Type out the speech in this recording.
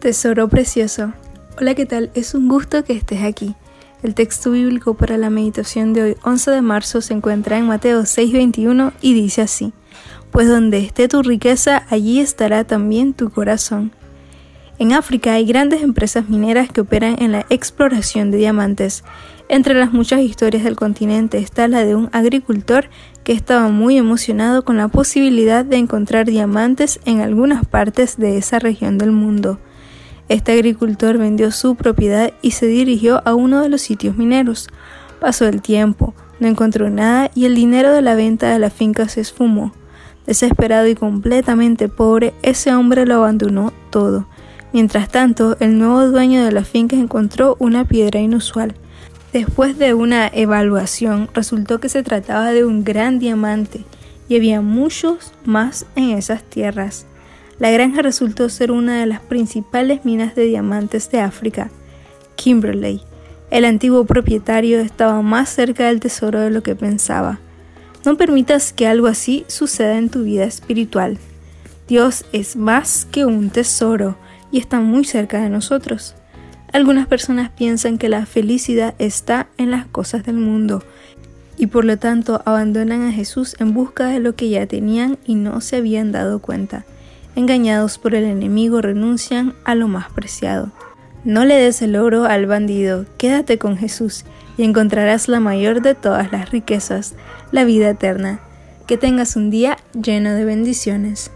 Tesoro precioso. Hola, ¿qué tal? Es un gusto que estés aquí. El texto bíblico para la meditación de hoy, 11 de marzo, se encuentra en Mateo 6:21 y dice así, Pues donde esté tu riqueza, allí estará también tu corazón. En África hay grandes empresas mineras que operan en la exploración de diamantes. Entre las muchas historias del continente está la de un agricultor que estaba muy emocionado con la posibilidad de encontrar diamantes en algunas partes de esa región del mundo. Este agricultor vendió su propiedad y se dirigió a uno de los sitios mineros. Pasó el tiempo, no encontró nada y el dinero de la venta de la finca se esfumó. Desesperado y completamente pobre, ese hombre lo abandonó todo. Mientras tanto, el nuevo dueño de la finca encontró una piedra inusual. Después de una evaluación, resultó que se trataba de un gran diamante y había muchos más en esas tierras. La granja resultó ser una de las principales minas de diamantes de África, Kimberley. El antiguo propietario estaba más cerca del tesoro de lo que pensaba. No permitas que algo así suceda en tu vida espiritual. Dios es más que un tesoro y está muy cerca de nosotros. Algunas personas piensan que la felicidad está en las cosas del mundo y por lo tanto abandonan a Jesús en busca de lo que ya tenían y no se habían dado cuenta engañados por el enemigo, renuncian a lo más preciado. No le des el oro al bandido, quédate con Jesús y encontrarás la mayor de todas las riquezas, la vida eterna. Que tengas un día lleno de bendiciones.